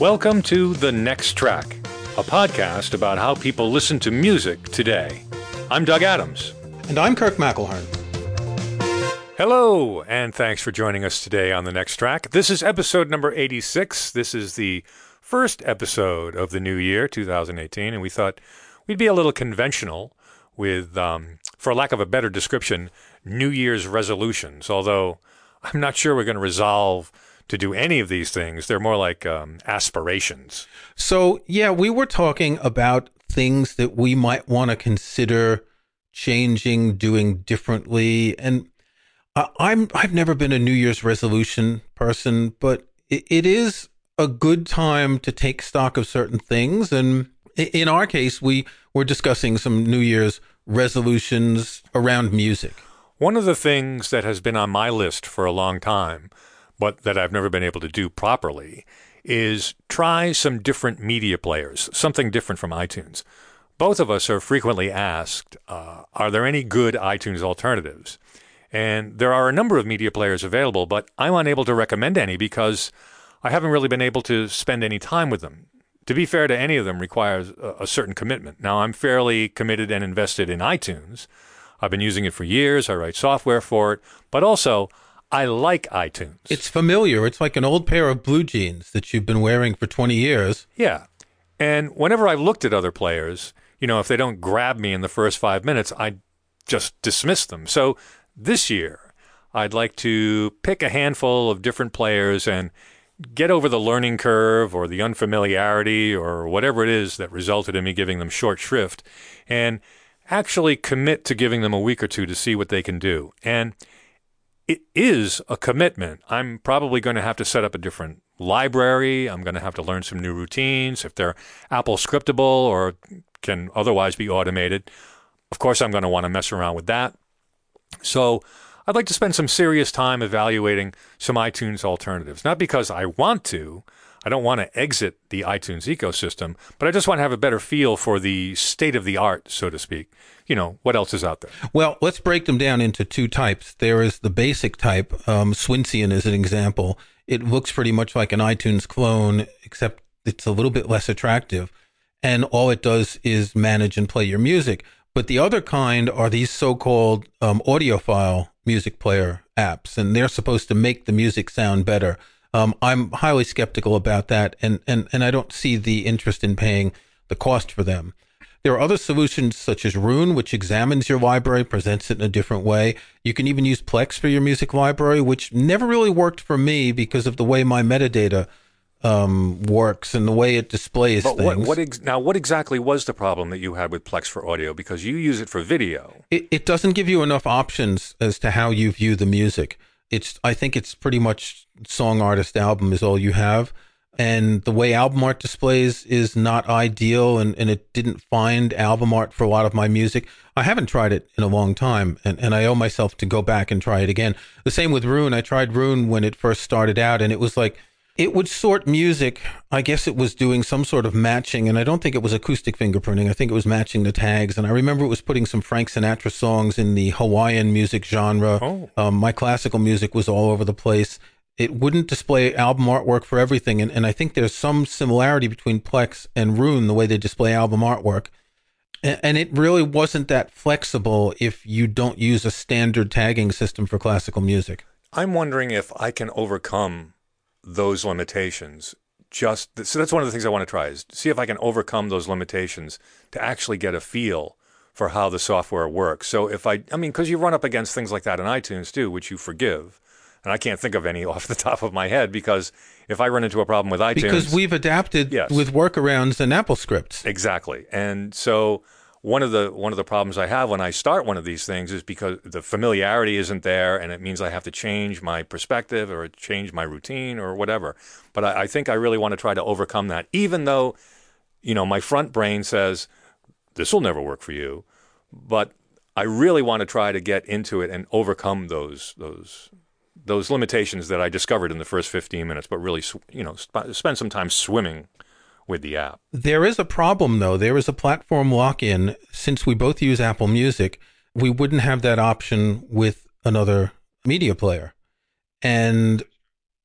Welcome to The Next Track, a podcast about how people listen to music today. I'm Doug Adams. And I'm Kirk McElhearn. Hello, and thanks for joining us today on The Next Track. This is episode number 86. This is the first episode of the new year, 2018, and we thought we'd be a little conventional with, um, for lack of a better description, New Year's resolutions, although I'm not sure we're going to resolve to do any of these things. They're more like um, aspirations. So, yeah, we were talking about things that we might want to consider changing, doing differently. And I'm I've never been a New Year's resolution person, but it, it is a good time to take stock of certain things. And in our case, we were discussing some New Year's resolutions around music. One of the things that has been on my list for a long time but that I've never been able to do properly, is try some different media players, something different from iTunes. Both of us are frequently asked, uh, are there any good iTunes alternatives? And there are a number of media players available, but I'm unable to recommend any because I haven't really been able to spend any time with them. To be fair to any of them requires a, a certain commitment. Now, I'm fairly committed and invested in iTunes. I've been using it for years. I write software for it, but also I like iTunes. It's familiar. It's like an old pair of blue jeans that you've been wearing for 20 years. Yeah. And whenever I've looked at other players, you know, if they don't grab me in the first five minutes, I just dismiss them. So this year, I'd like to pick a handful of different players and get over the learning curve or the unfamiliarity or whatever it is that resulted in me giving them short shrift and actually commit to giving them a week or two to see what they can do. And it is a commitment. I'm probably going to have to set up a different library. I'm going to have to learn some new routines if they're Apple scriptable or can otherwise be automated. Of course, I'm going to want to mess around with that. So, I'd like to spend some serious time evaluating some iTunes alternatives. Not because I want to, I don't want to exit the iTunes ecosystem, but I just want to have a better feel for the state of the art, so to speak. You know, what else is out there? Well, let's break them down into two types. There is the basic type, um, Swinsian is an example. It looks pretty much like an iTunes clone, except it's a little bit less attractive. And all it does is manage and play your music. But the other kind are these so-called um, audiophile music player apps, and they're supposed to make the music sound better. Um, I'm highly skeptical about that, and, and, and I don't see the interest in paying the cost for them. There are other solutions such as Roon, which examines your library, presents it in a different way. You can even use Plex for your music library, which never really worked for me because of the way my metadata um, works and the way it displays but things. What, what ex- now, what exactly was the problem that you had with Plex for audio? Because you use it for video. It, it doesn't give you enough options as to how you view the music it's I think it's pretty much song artist album is all you have. And the way album art displays is not ideal and, and it didn't find album art for a lot of my music. I haven't tried it in a long time and, and I owe myself to go back and try it again. The same with Roon. I tried Roon when it first started out and it was like it would sort music. I guess it was doing some sort of matching, and I don't think it was acoustic fingerprinting. I think it was matching the tags. And I remember it was putting some Frank Sinatra songs in the Hawaiian music genre. Oh. Um, my classical music was all over the place. It wouldn't display album artwork for everything, and, and I think there's some similarity between Plex and Roon, the way they display album artwork. And, and it really wasn't that flexible if you don't use a standard tagging system for classical music. I'm wondering if I can overcome those limitations just so that's one of the things I want to try is see if I can overcome those limitations to actually get a feel for how the software works. So if I I mean cuz you run up against things like that in iTunes too which you forgive. And I can't think of any off the top of my head because if I run into a problem with iTunes because we've adapted yes. with workarounds and Apple scripts. Exactly. And so one of the one of the problems I have when I start one of these things is because the familiarity isn't there, and it means I have to change my perspective or change my routine or whatever. But I, I think I really want to try to overcome that, even though, you know, my front brain says this will never work for you, but I really want to try to get into it and overcome those those those limitations that I discovered in the first 15 minutes, but really, you know, sp- spend some time swimming with the app. There is a problem though. There is a platform lock in. Since we both use Apple Music, we wouldn't have that option with another media player. And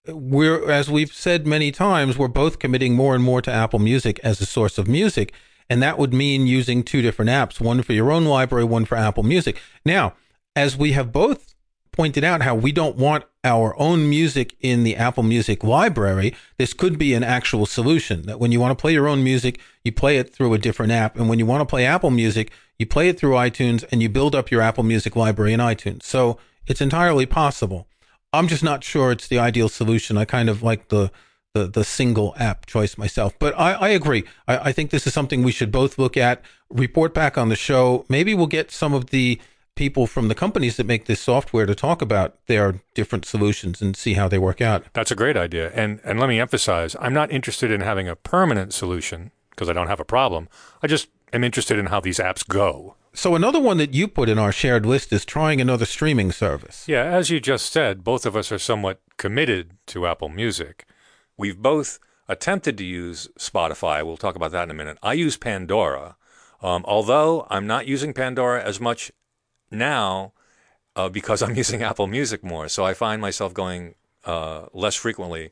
we're, as we've said many times, we're both committing more and more to Apple Music as a source of music. And that would mean using two different apps, one for your own library, one for Apple Music. Now, as we have both pointed out how we don't want our own music in the Apple Music library, this could be an actual solution that when you want to play your own music, you play it through a different app. And when you want to play Apple Music, you play it through iTunes and you build up your Apple Music library in iTunes. So it's entirely possible. I'm just not sure it's the ideal solution. I kind of like the the, the single app choice myself. But I, I agree. I, I think this is something we should both look at, report back on the show. Maybe we'll get some of the people from the companies that make this software to talk about their different solutions and see how they work out. That's a great idea. And and let me emphasize, I'm not interested in having a permanent solution because I don't have a problem. I just am interested in how these apps go. So another one that you put in our shared list is trying another streaming service. Yeah, as you just said, both of us are somewhat committed to Apple Music. We've both attempted to use Spotify. We'll talk about that in a minute. I use Pandora. Um, although I'm not using Pandora as much now uh, because I'm using Apple Music more. So I find myself going uh, less frequently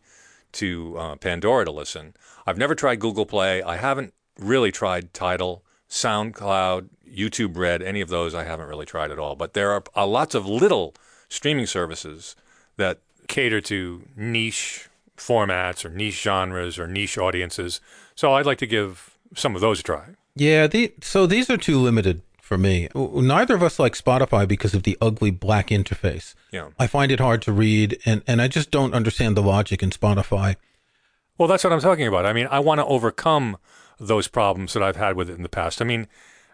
to uh, Pandora to listen. I've never tried Google Play. I haven't really tried Tidal, SoundCloud, YouTube Red, any of those I haven't really tried at all. But there are lots of little streaming services that cater to niche formats or niche genres or niche audiences. So I'd like to give some of those a try. Yeah, the, so these are too limited for me. Neither of us like Spotify because of the ugly black interface. Yeah. I find it hard to read, and, and I just don't understand the logic in Spotify. Well, that's what I'm talking about. I mean, I want to overcome those problems that I've had with it in the past. I mean,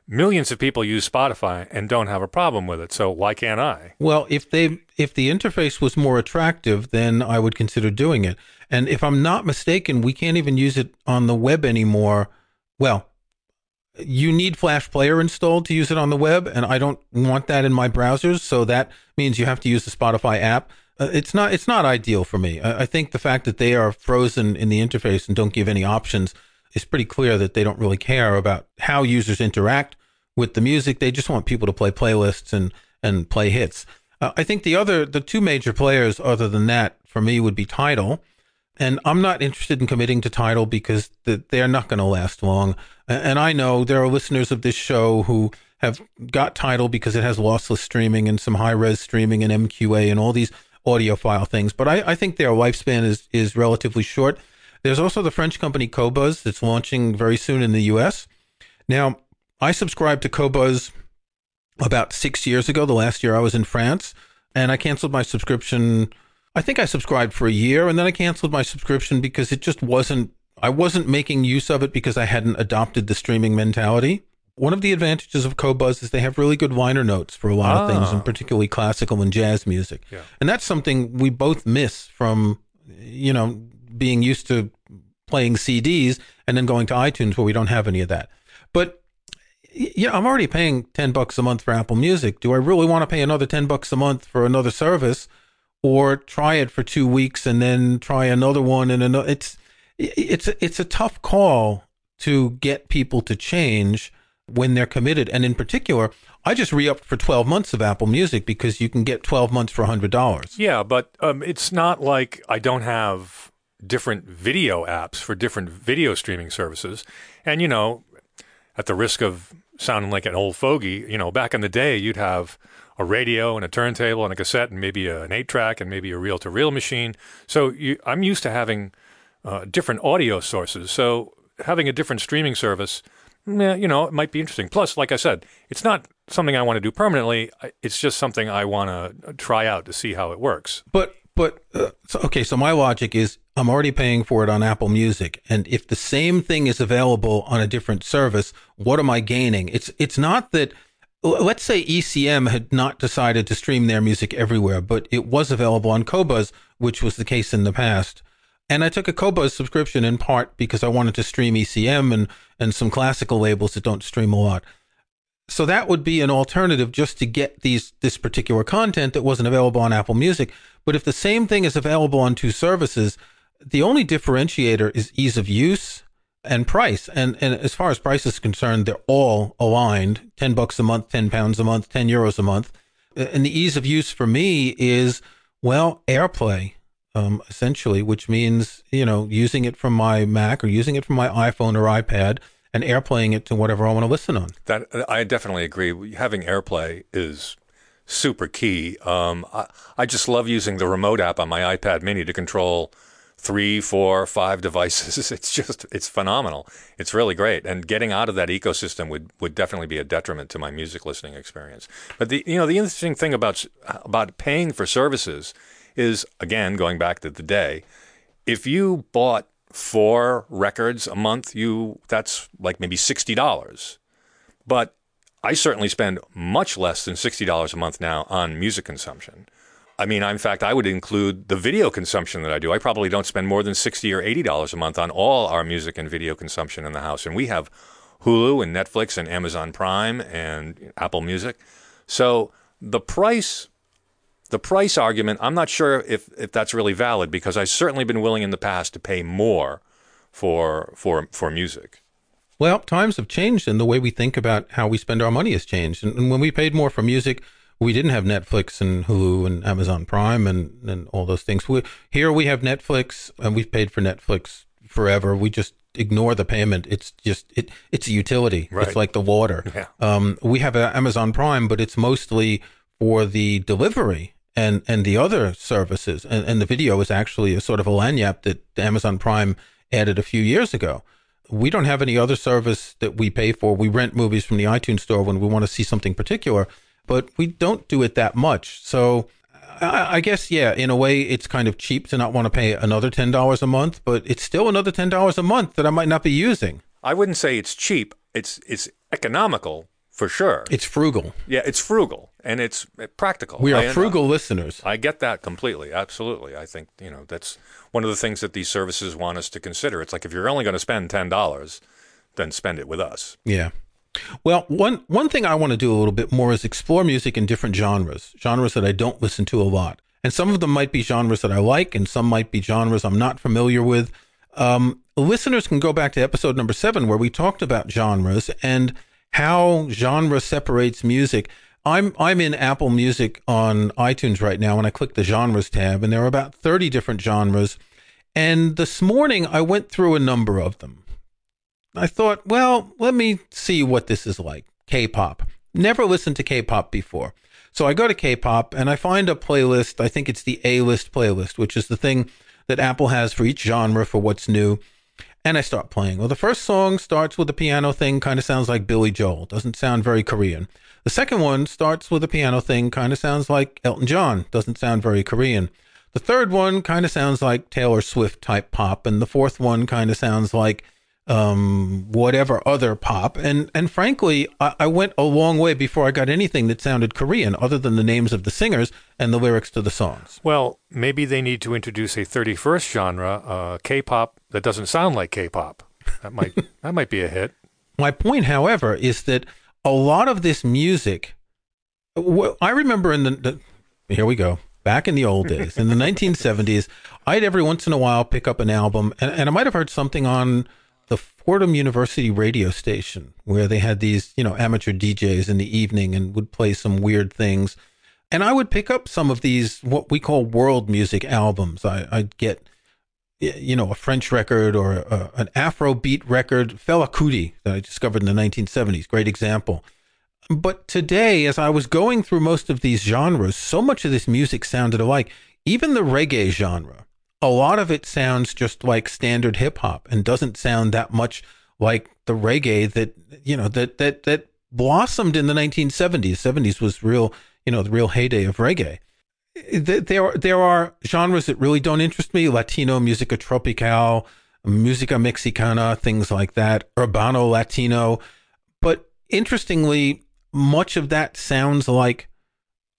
millions of people use Spotify and don't have a problem with it. So why can't I? Well, if they if the interface was more attractive, then I would consider doing it. And if I'm not mistaken, we can't even use it on the web anymore. Well, you need Flash Player installed to use it on the web, and I don't want that in my browsers. So that means you have to use the Spotify app. Uh, it's not it's not ideal for me. I, I, think the fact that they are frozen in the interface and don't give any options is pretty clear that they don't really care about how users interact with the music. They just want people to play playlists and and play hits. Uh, I think the other the two major players other than that for me would be Tidal and I'm not interested in committing to Tidal because they're not going to last long. And I know there are listeners of this show who have got Tidal because it has lossless streaming and some high res streaming and MQA and all these audiophile things. But I, I think their lifespan is, is relatively short. There's also the French company Qobuz that's launching very soon in the US. Now, I subscribed to Qobuz about six years ago, the last year I was in France, and I canceled my subscription I think I subscribed for a year and then I canceled my subscription because it just wasn't, I wasn't making use of it because I hadn't adopted the streaming mentality. One of the advantages of Qobuz is they have really good liner notes for a lot ah. of things, and ah. particularly classical and jazz music. Yeah. And that's something we both miss from, you know, being used to playing CDs and then going to iTunes where we don't have any of that. But yeah, I'm already paying 10 bucks a month for Apple Music. Do I really want to pay another 10 bucks a month for another service or try it for two weeks and then try another one and another. It's it's it's a tough call to get people to change when they're committed. And in particular, I just re-upped for 12 months of Apple Music because you can get 12 months for $100. Yeah, but um, it's not like I don't have different video apps for different video streaming services. And, you know, at the risk of sounding like an old fogey, you know, back in the day, you'd have a radio and a turntable and a cassette and maybe an eight track and maybe a reel to reel machine. So you, I'm used to having uh, different audio sources. So having a different streaming service, you know, it might be interesting. Plus, like I said, it's not something I want to do permanently. It's just something I want to try out to see how it works. But but uh, so, okay, so my logic is I'm already paying for it on Apple Music, and if the same thing is available on a different service, what am I gaining? It's it's not that let's say ECM had not decided to stream their music everywhere, but it was available on Qobuz, which was the case in the past. And I took a Qobuz subscription in part because I wanted to stream ECM and, and some classical labels that don't stream a lot. So that would be an alternative just to get these this particular content that wasn't available on Apple Music. But if the same thing is available on two services, the only differentiator is ease of use and price. And, and as far as price is concerned, they're all aligned 10 bucks a month, 10 pounds a month, 10 euros a month. And the ease of use for me is, well, AirPlay. um, essentially, which means you know using it from my Mac or using it from my iPhone or iPad and airplaying it to whatever I want to listen on. That I definitely agree. Having AirPlay is super key. Um, I, I just love using the remote app on my iPad Mini to control three, four, five devices. It's just it's phenomenal. It's really great. And getting out of that ecosystem would, would definitely be a detriment to my music listening experience. But the you know the interesting thing about about paying for services is again going back to the day. If you bought four records a month, you that's like maybe sixty dollars. But I certainly spend much less than sixty dollars a month now on music consumption. I mean, in fact, I would include the video consumption that I do. I probably don't spend more than sixty or eighty dollars a month on all our music and video consumption in the house, and we have Hulu and Netflix and Amazon Prime and Apple Music. So the price, the price argument, I'm not sure if if that's really valid because I've certainly been willing in the past to pay more for for for music. Well, times have changed, and the way we think about how we spend our money has changed. And when we paid more for music we didn't have Netflix and Hulu and Amazon Prime and, and all those things. We, here we have Netflix and we've paid for Netflix forever. We just ignore the payment. It's just it it's a utility. Right. It's like the water. Yeah. Um, we have Amazon Prime, but it's mostly for the delivery and and the other services. And, and the video is actually a sort of a lagniappe that Amazon Prime added a few years ago. We don't have any other service that we pay for. We rent movies from the iTunes store when we want to see something particular but we don't do it that much. So I, I guess, yeah, in a way, it's kind of cheap to not want to pay another $10 a month, but it's still another $10 a month that I might not be using. I wouldn't say it's cheap. It's it's economical for sure. It's frugal. Yeah, it's frugal and it's practical. We are frugal listeners. I get that completely. Absolutely. I think, you know, that's one of the things that these services want us to consider. It's like if you're only going to spend $10, then spend it with us. Yeah. Well, one one thing I want to do a little bit more is explore music in different genres, genres that I don't listen to a lot, and some of them might be genres that I like, and some might be genres I'm not familiar with. Um, listeners can go back to episode number seven where we talked about genres and how genre separates music. I'm I'm in Apple Music on iTunes right now, and I click the genres tab, and there are about thirty different genres. And this morning I went through a number of them. I thought, well, let me see what this is like. K pop. Never listened to K pop before. So I go to K pop and I find a playlist. I think it's the A list playlist, which is the thing that Apple has for each genre for what's new. And I start playing. Well, the first song starts with a piano thing, kind of sounds like Billy Joel. Doesn't sound very Korean. The second one starts with a piano thing, kind of sounds like Elton John. Doesn't sound very Korean. The third one kind of sounds like Taylor Swift type pop. And the fourth one kind of sounds like um, whatever other pop. And and frankly, I, I, went a long way before I got anything that sounded Korean, other than the names of the singers and the lyrics to the songs. Well, maybe they need to introduce a 31st genre, uh, K-pop, that doesn't sound like K-pop. That might that might be a hit. My point, however, is that a lot of this music. Well, I remember in the, the here we go back in the old days in the 1970s. I'd every once in a while pick up an album, and, and I might have heard something on Fordham University radio station where they had these, you know, amateur DJs in the evening and would play some weird things. And I would pick up some of these, what we call world music albums. I, would get, you know, a French record or a, an Afrobeat record, Fela Kuti that I discovered in the 1970s. Great example. But today, as I was going through most of these genres, so much of this music sounded alike. Even the reggae genre, a lot of it sounds just like standard hip hop and doesn't sound that much like the reggae that you know that that that blossomed in the 1970s. 70s was real, you know, the real heyday of reggae. There there are genres that really don't interest me: Latino musica tropical, musica mexicana, things like that, urbano Latino. But interestingly, much of that sounds like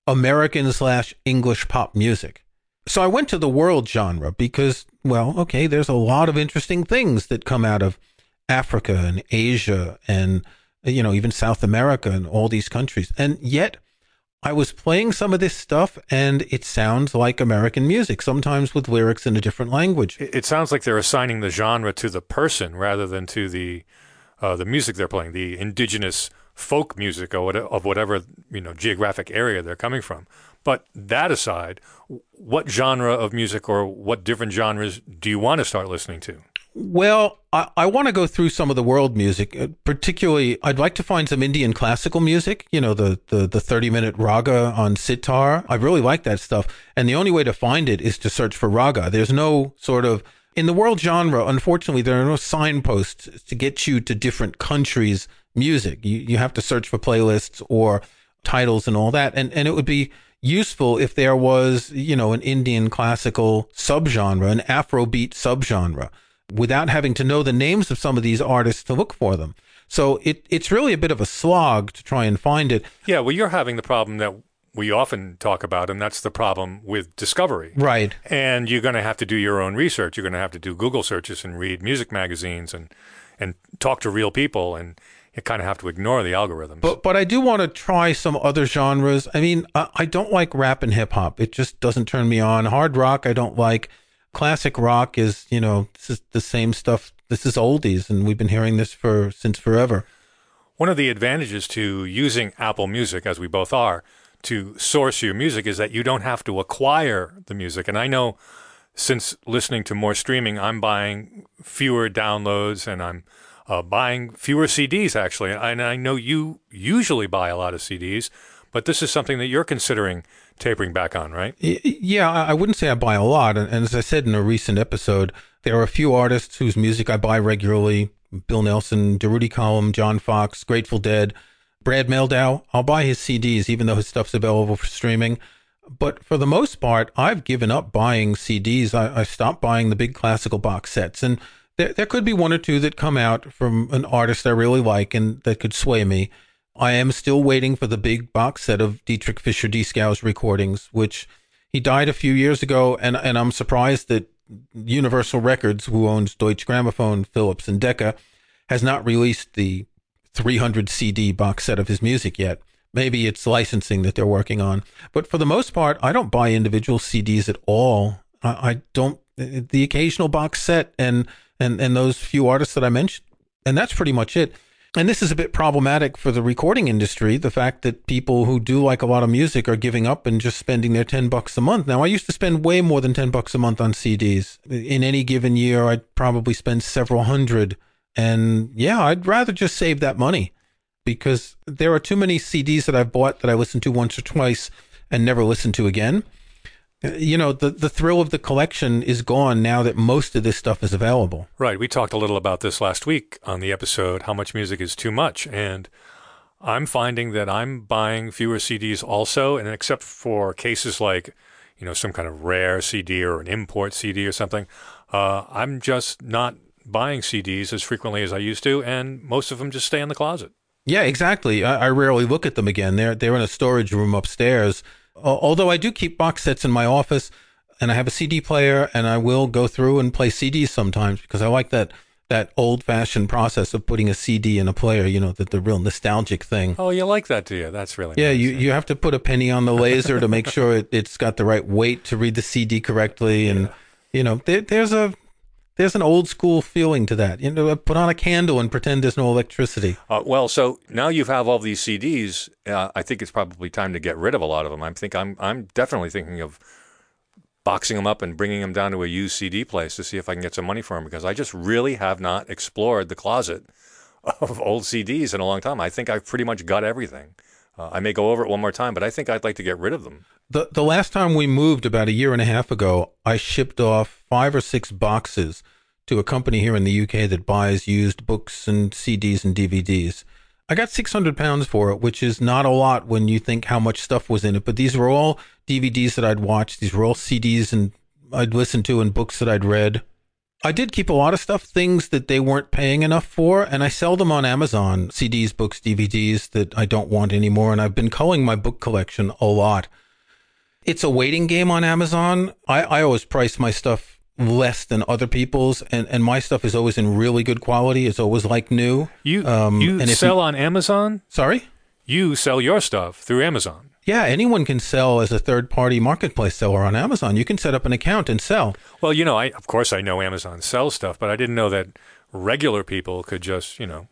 American slash English pop music. So I went to the world genre because, well, okay, there's a lot of interesting things that come out of Africa and Asia and, you know, even South America and all these countries. And yet I was playing some of this stuff and it sounds like American music, sometimes with lyrics in a different language. It sounds like they're assigning the genre to the person rather than to the, uh, the music they're playing, the indigenous folk music or what, of whatever you know geographic area they're coming from. But that aside, what genre of music or what different genres do you want to start listening to? Well, I, I want to go through some of the world music. Uh, particularly, I'd like to find some Indian classical music. You know, the the the thirty minute raga on sitar. I really like that stuff. And the only way to find it is to search for raga. There's no sort of in the world genre. Unfortunately, there are no signposts to get you to different countries' music. You you have to search for playlists or titles and all that. And and it would be useful if there was, you know, an Indian classical subgenre, an Afrobeat subgenre without having to know the names of some of these artists to look for them. So it, it's really a bit of a slog to try and find it. Yeah, well, you're having the problem that we often talk about, and that's the problem with discovery. Right. And you're going to have to do your own research. You're going to have to do Google searches and read music magazines and and talk to real people, and you kind of have to ignore the algorithms. But but I do want to try some other genres. I mean, I, I don't like rap and hip hop. It just doesn't turn me on. Hard rock, I don't like classic rock is, you know, this is the same stuff. This is oldies, and we've been hearing this for since forever. One of the advantages to using Apple Music, as we both are, to source your music is that you don't have to acquire the music. And I know since listening to more streaming, I'm buying fewer downloads and I'm uh, buying fewer CDs, actually. And I know you usually buy a lot of CDs, but this is something that you're considering tapering back on, right? Yeah, I wouldn't say I buy a lot. And as I said in a recent episode, there are a few artists whose music I buy regularly Bill Nelson, Durutti Column, John Foxx, Grateful Dead, Brad Mehldau. I'll buy his CDs, even though his stuff's available for streaming. But for the most part, I've given up buying CDs. I, I stopped buying the big classical box sets. And there, there could be one or two that come out from an artist I really like and that could sway me. I am still waiting for the big box set of Dietrich Fischer Dieskau's recordings, which he died a few years ago, and and I'm surprised that Universal Records, who owns Deutsche Grammophon, Philips, and Decca, has not released the 300 CD box set of his music yet. Maybe it's licensing that they're working on, but for the most part, I don't buy individual CDs at all. I, I don't. The occasional box set and and and those few artists that I mentioned, and that's pretty much it. And this is a bit problematic for the recording industry the fact that people who do like a lot of music are giving up and just spending their 10 bucks a month. Now i used to spend way more than 10 bucks a month on cds in any given year i'd probably spend several hundred. And yeah i'd rather just save that money because there are too many cds that i've bought that i listened to once or twice and never listened to again you know the the thrill of the collection is gone now that most of this stuff is available. Right. We talked a little about this last week on the episode how much music is too much and I'm finding that I'm buying fewer CDs also and except for cases like you know some kind of rare CD or an import CD or something uh, I'm just not buying CDs as frequently as I used to and most of them just stay in the closet. Yeah, exactly. I, I rarely look at them again. They're they're in a storage room upstairs although I do keep box sets in my office and I have a CD player and I will go through and play CDs sometimes because I like that that old fashioned process of putting a CD in a player, you know, the, the real nostalgic thing. Oh, you like that, do you? That's really Yeah, nice. you, you have to put a penny on the laser to make sure it, has got the right weight to read the CD correctly. And, yeah. you know, there, there's a there's an old school feeling to that. You know, put on a candle and pretend there's no electricity. Uh, well, so now you have all these CDs. Uh, I think it's probably time to get rid of a lot of them. I think I'm I'm definitely thinking of boxing them up and bringing them down to a used CD place to see if I can get some money for them because I just really have not explored the closet of old CDs in a long time. I think I've pretty much got everything. Uh, I may go over it one more time, but I think I'd like to get rid of them. The the last time we moved about a year and a half ago, I shipped off five or six boxes to a company here in the UK that buys used books and CDs and DVDs. I got 600 pounds for it, which is not a lot when you think how much stuff was in it. But these were all DVDs that I'd watched. These were all CDs and I'd listened to and books that I'd read. I did keep a lot of stuff, things that they weren't paying enough for, and I sell them on Amazon, CDs, books, DVDs that I don't want anymore. And I've been culling my book collection a lot. It's a waiting game on Amazon. I, I always price my stuff less than other people's, and, and my stuff is always in really good quality. It's always like new. You um, you and sell you, on Amazon? Sorry, you sell your stuff through Amazon. Yeah, anyone can sell as a third party marketplace seller on Amazon. You can set up an account and sell. Well, you know, I of course I know Amazon sells stuff, but I didn't know that regular people could just, you know,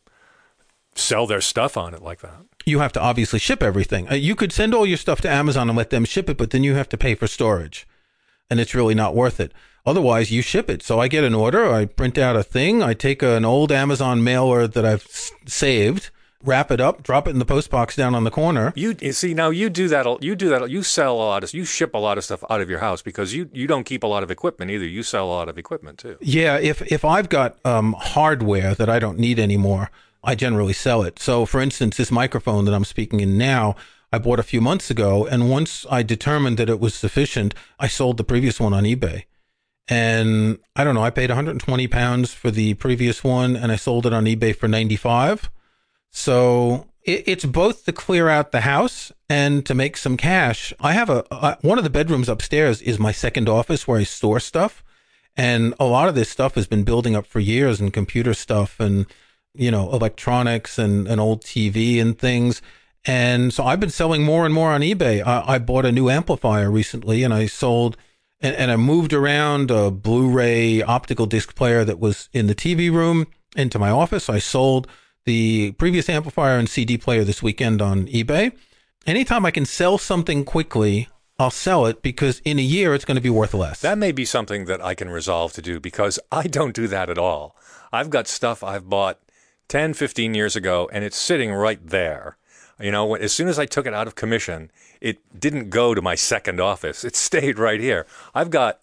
sell their stuff on it like that. You have to obviously ship everything. Uh, you could send all your stuff to Amazon and let them ship it, but then you have to pay for storage, and it's really not worth it. Otherwise, you ship it. So I get an order, I print out a thing, I take an old Amazon mailer that I've saved, wrap it up, drop it in the post box down on the corner. You, you see now you do that. You do that. You sell a lot of. You ship a lot of stuff out of your house because you you don't keep a lot of equipment either. You sell a lot of equipment too. Yeah, if if I've got um, hardware that I don't need anymore, I generally sell it. So, for instance, this microphone that I'm speaking in now, I bought a few months ago, and once I determined that it was sufficient, I sold the previous one on eBay. And I don't know, I paid 120 pounds for the previous one, and I sold it on eBay for 95. So it, it's both to clear out the house and to make some cash. I have a, a one of the bedrooms upstairs is my second office where I store stuff. And a lot of this stuff has been building up for years and computer stuff and, you know, electronics and an old TV and things. And so I've been selling more and more on eBay. I, I bought a new amplifier recently and I sold and, and I moved around a Blu-ray optical disc player that was in the TV room into my office. I sold the previous amplifier and CD player this weekend on eBay. Anytime I can sell something quickly, I'll sell it because in a year it's going to be worth less. That may be something that I can resolve to do because I don't do that at all. I've got stuff I've bought 10, 15 years ago and it's sitting right there. You know, as soon as I took it out of commission, it didn't go to my second office. It stayed right here. I've got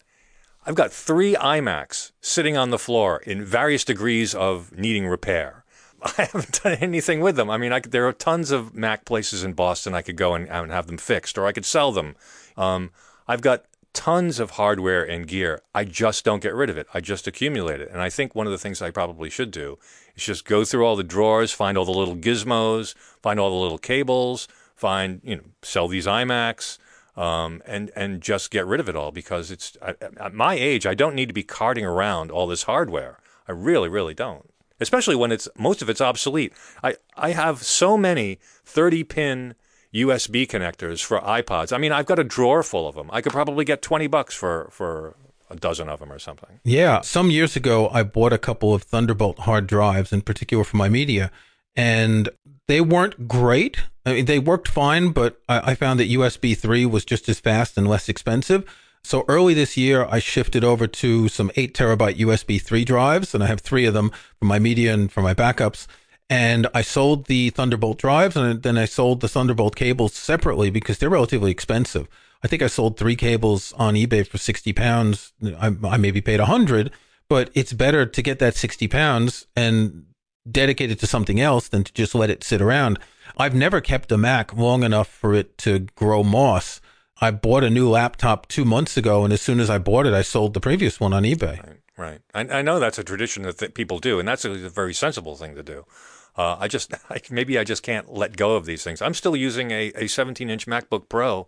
I've got 3 iMacs sitting on the floor in various degrees of needing repair. I haven't done anything with them. I mean, I could, there are tons of Mac places in Boston I could go and, and have them fixed, or I could sell them. Um, I've got tons of hardware and gear. I just don't get rid of it. I just accumulate it. And I think one of the things I probably should do is just go through all the drawers, find all the little gizmos, find all the little cables, find you know, sell these iMacs. Um, and and just get rid of it all because it's at my age I don't need to be carting around all this hardware. I really, really don't especially when it's most of it's obsolete. I, I have so many 30 pin USB connectors for iPods. I mean, I've got a drawer full of them. I could probably get 20 bucks for, for a dozen of them or something. Yeah. Some years ago, I bought a couple of Thunderbolt hard drives, in particular for my media, and they weren't great. I mean, they worked fine, but I, I found that USB 3 was just as fast and less expensive. So early this year, I shifted over to some eight terabyte USB 3 drives, and I have three of them for my media and for my backups. And I sold the Thunderbolt drives, and then I sold the Thunderbolt cables separately because they're relatively expensive. I think I sold three cables on eBay for 60 pounds. I, I maybe paid 100, but it's better to get that 60 pounds and dedicate it to something else than to just let it sit around. I've never kept a Mac long enough for it to grow moss. I bought a new laptop two months ago, and as soon as I bought it, I sold the previous one on eBay. Right. right. I, I know that's a tradition that th- people do, and that's a, a very sensible thing to do. Uh, I just I, maybe I just can't let go of these things. I'm still using a, a 17 inch MacBook Pro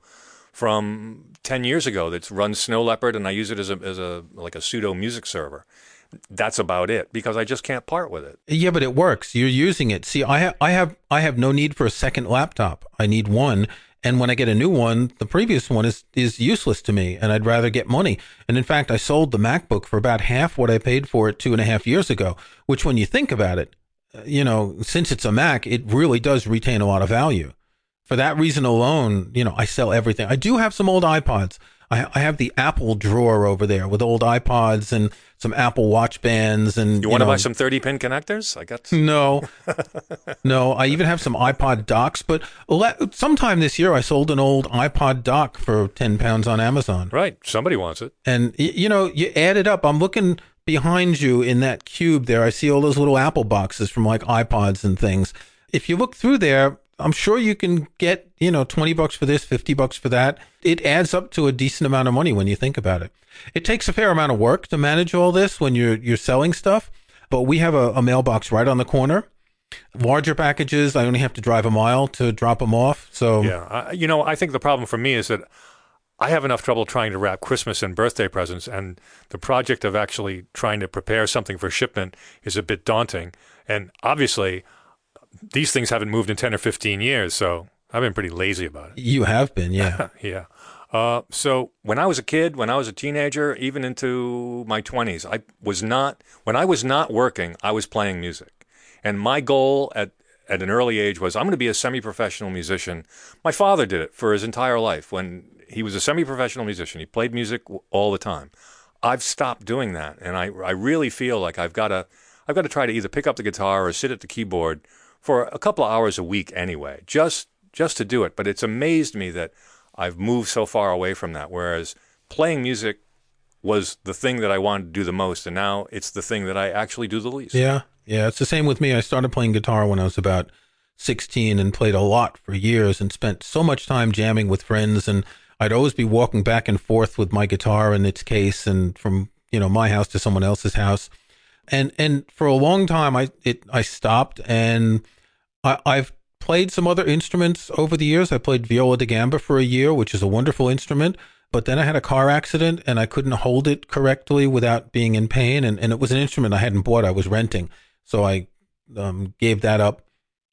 from 10 years ago that runs Snow Leopard, and I use it as a as a like a pseudo music server. That's about it because I just can't part with it. Yeah, but it works. You're using it. See, I ha- I have I have no need for a second laptop. I need one, and when I get a new one, the previous one is, is useless to me and I'd rather get money. And in fact, I sold the MacBook for about half what I paid for it two and a half years ago, which when you think about it, you know, since it's a Mac, it really does retain a lot of value. For that reason alone, you know, I sell everything. I do have some old iPods. I, I have the Apple drawer over there with old iPods and some Apple Watch bands. And you, you want to buy some 30 pin connectors? I got no, no. I even have some iPod docks. But sometime this year, I sold an old iPod dock for 10 pounds on Amazon. Right. Somebody wants it. And you know, you add it up. I'm looking behind you in that cube there. I see all those little Apple boxes from like iPods and things. If you look through there, I'm sure you can get, you know, 20 bucks for this, 50 bucks for that. It adds up to a decent amount of money when you think about it. It takes a fair amount of work to manage all this when you're you're selling stuff, but we have a, a mailbox right on the corner. Larger packages, I only have to drive a mile to drop them off. So Yeah, you know, I think the problem for me is that I have enough trouble trying to wrap Christmas and birthday presents, and the project of actually trying to prepare something for shipment is a bit daunting. And obviously, these things haven't moved in 10 or 15 years, so I've been pretty lazy about it. You have been, yeah. yeah. Uh, so when I was a kid, when I was a teenager, even into my 20s, I was not, when I was not working, I was playing music. And my goal at, at an early age was I'm going to be a semi-professional musician. My father did it for his entire life. When he was a semi-professional musician, he played music all the time. I've stopped doing that, and I I really feel like I've got to I've got to try to either pick up the guitar or sit at the keyboard for a couple of hours a week anyway, just just to do it. But it's amazed me that I've moved so far away from that. Whereas playing music was the thing that I wanted to do the most, and now it's the thing that I actually do the least. Yeah, yeah, it's the same with me. I started playing guitar when I was about 16 and played a lot for years and spent so much time jamming with friends and I'd always be walking back and forth with my guitar in its case and from, you know, my house to someone else's house. And and for a long time I it I stopped and I, I've played some other instruments over the years. I played viola da gamba for a year, which is a wonderful instrument. But then I had a car accident and I couldn't hold it correctly without being in pain. And, and it was an instrument I hadn't bought, I was renting. So I um, gave that up.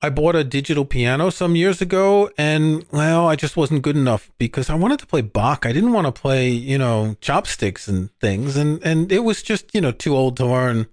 I bought a digital piano some years ago and well, I just wasn't good enough because I wanted to play Bach. I didn't want to play, you know, chopsticks and things and and it was just, you know, too old to learn.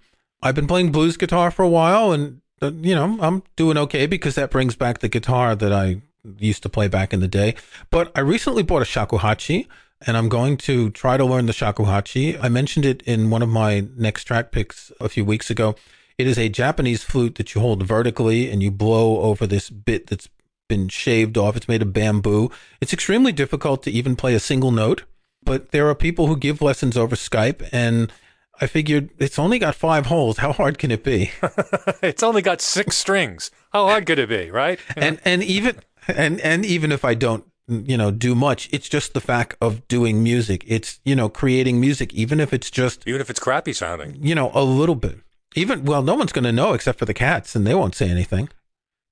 I've been playing blues guitar for a while and uh, you know, I'm doing okay because that brings back the guitar that I used to play back in the day. But I recently bought a shakuhachi and I'm going to try to learn the shakuhachi. I mentioned it in one of my next track picks a few weeks ago. It is a Japanese flute that you hold vertically and you blow over this bit that's been shaved off. It's made of bamboo. It's extremely difficult to even play a single note, but there are people who give lessons over Skype and I figured it's only got five holes. How hard can it be? it's only got six strings. How hard could it be, right? You know? And and even and and even if I don't you know do much it's just the fact of doing music it's you know creating music even if it's just even if it's crappy sounding you know a little bit even well, no one's going to know except for the cats, and they won't say anything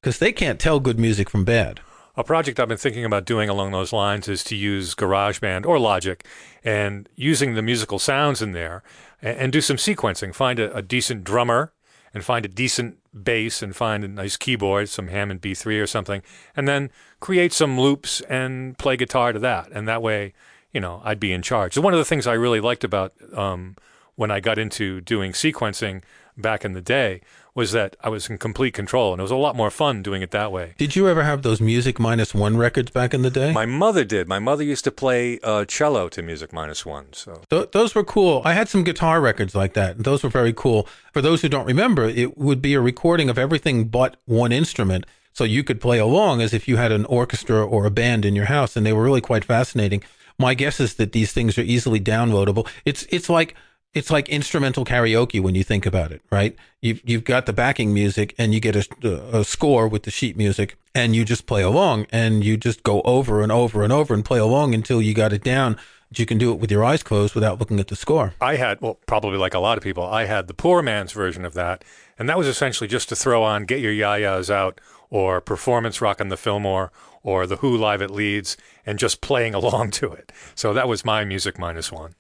because they can't tell good music from bad. A project I've been thinking about doing along those lines is to use GarageBand or Logic and using the musical sounds in there and, and do some sequencing. Find a, a, decent drummer and find a decent bass and find a nice keyboard, some Hammond B3 or something, and then create some loops and play guitar to that. And that way, you know, I'd be in charge. So one of the things I really liked about um, when I got into doing sequencing back in the day was that I was in complete control and it was a lot more fun doing it that way. Did you ever have those Music Minus One records back in the day? My mother did. My mother used to play uh, cello to Music Minus One. So Th- those were cool. I had some guitar records like that. Those were very cool. For those who don't remember, it would be a recording of everything but one instrument. So you could play along as if you had an orchestra or a band in your house, and they were really quite fascinating. My guess is that these things are easily downloadable. It's it's like it's like instrumental karaoke when you think about it, right? You've you've got the backing music and you get a, a score with the sheet music and you just play along and you just go over and over and over and play along until you got it down. You can do it with your eyes closed without looking at the score. I had, well, probably like a lot of people, I had the poor man's version of that, and that was essentially just to throw on "Get Your Ya-Ya's Out" or "Performance Rock" on the Fillmore or "The Who Live at Leeds," and just playing along to it. So that was my music minus one.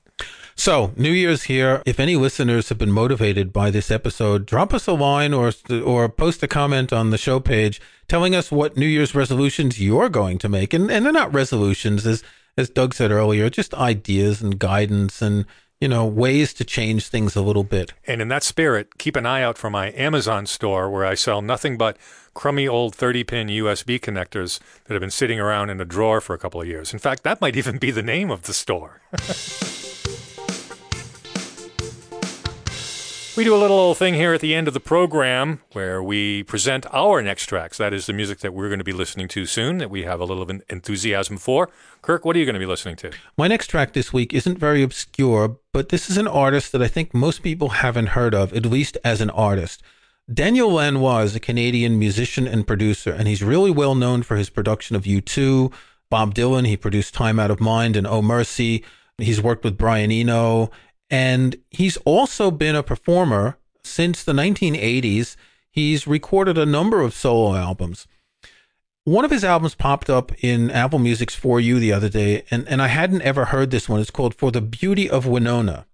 So, New Year's here. If any listeners have been motivated by this episode, drop us a line or or post a comment on the show page telling us what New Year's resolutions you're going to make. And and they're not resolutions as as Doug said earlier, just ideas and guidance and you know, ways to change things a little bit. And in that spirit, keep an eye out for my Amazon store where I sell nothing but crummy old 30 pin USB connectors that have been sitting around in a drawer for a couple of years. In fact, that might even be the name of the store. We do a little thing here at the end of the program where we present our next tracks. That is the music that we're going to be listening to soon, that we have a little of an enthusiasm for. Kirk, what are you going to be listening to? My next track this week isn't very obscure, but this is an artist that I think most people haven't heard of, at least as an artist. Daniel Lanois is a Canadian musician and producer, and he's really well known for his production of U2, Bob Dylan. He produced Time Out of Mind and Oh Mercy. He's worked with Brian Eno and he's also been a performer since the 1980s. He's recorded a number of solo albums. One of his albums popped up in Apple Music's For You the other day, and, and I hadn't ever heard this one. It's called For the Beauty of Wynona.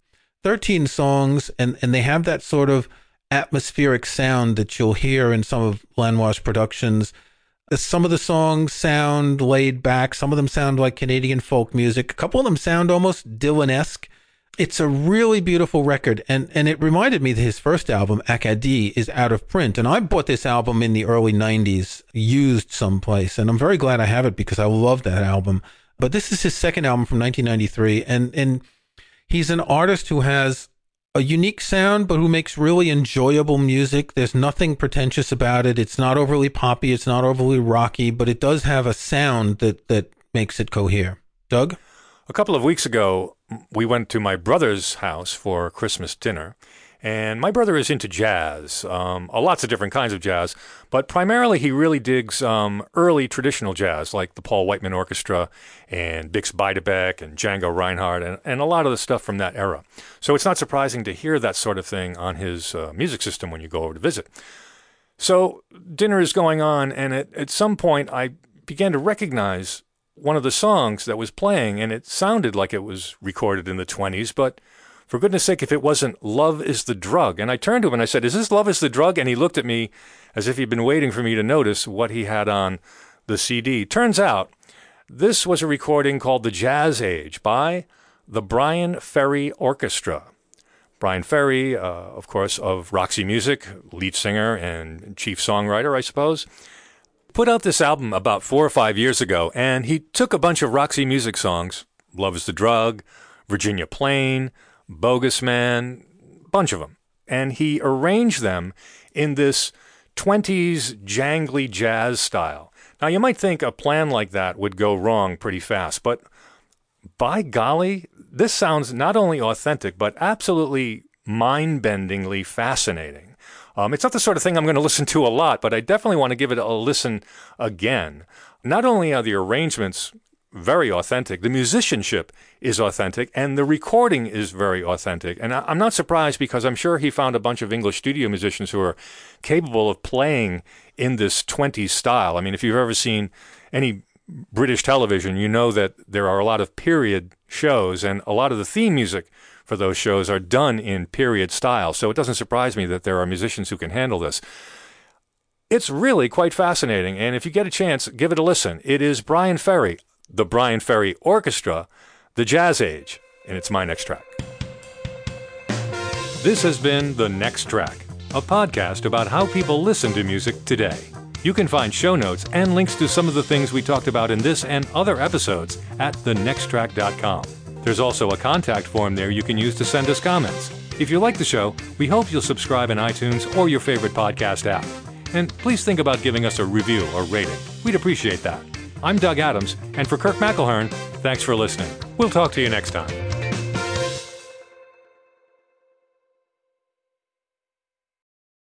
13 songs, and, and they have that sort of atmospheric sound that you'll hear in some of Lanois' productions. Uh, some of the songs sound laid back, some of them sound like Canadian folk music, a couple of them sound almost Dylan esque It's a really beautiful record, and, and it reminded me that his first album, Acadie, is out of print. And I bought this album in the early 90s, used someplace, and I'm very glad I have it because I love that album. But this is his second album from 1993, and, and he's an artist who has a unique sound, but who makes really enjoyable music. There's nothing pretentious about it. It's not overly poppy. It's not overly rocky, but it does have a sound that, that makes it cohere. Doug? A couple of weeks ago, we went to my brother's house for Christmas dinner. And my brother is into jazz, um, lots of different kinds of jazz, but primarily he really digs um, early traditional jazz, like the Paul Whiteman Orchestra and Bix Beiderbecke and Django Reinhardt, and, and a lot of the stuff from that era. So it's not surprising to hear that sort of thing on his uh, music system when you go over to visit. So dinner is going on, and at, at some point I began to recognize one of the songs that was playing, and it sounded like it was recorded in the 20s, but for goodness sake, if it wasn't Love is the Drug. And I turned to him and I said, Is this Love is the Drug? And he looked at me as if he'd been waiting for me to notice what he had on the CD. Turns out this was a recording called The Jazz Age by the Bryan Ferry Orchestra. Bryan Ferry, uh, of course, of Roxy Music, lead singer and chief songwriter, I suppose, put out this album about four or five years ago, and he took a bunch of Roxy Music songs, Love is the Drug, Virginia Plain, Bogus Man, bunch of them. And he arranged them in this 20s jangly jazz style. Now, you might think a plan like that would go wrong pretty fast, but by golly, this sounds not only authentic, but absolutely mind bendingly fascinating. Um, it's not the sort of thing I'm going to listen to a lot, but I definitely want to give it a listen again. Not only are the arrangements very authentic. The musicianship is authentic, and the recording is very authentic. And I, am not surprised because I'm sure he found a bunch of English studio musicians who are capable of playing in this 20s style. I mean, if you've ever seen any British television, you know that there are a lot of period shows, and a lot of the theme music for those shows are done in period style. So it doesn't surprise me that there are musicians who can handle this. It's really quite fascinating, and if you get a chance, give it a listen. It is Bryan Ferry the Bryan Ferry Orchestra, The Jazz Age, and it's my next track. This has been The Next Track, a podcast about how people listen to music today. You can find show notes and links to some of the things we talked about in this and other episodes at thenexttrack.com. There's also a contact form there you can use to send us comments. If you like the show, we hope you'll subscribe in iTunes or your favorite podcast app. And please think about giving us a review or rating. We'd appreciate that. I'm Doug Adams, and for Kirk McElhearn, thanks for listening. We'll talk to you next time.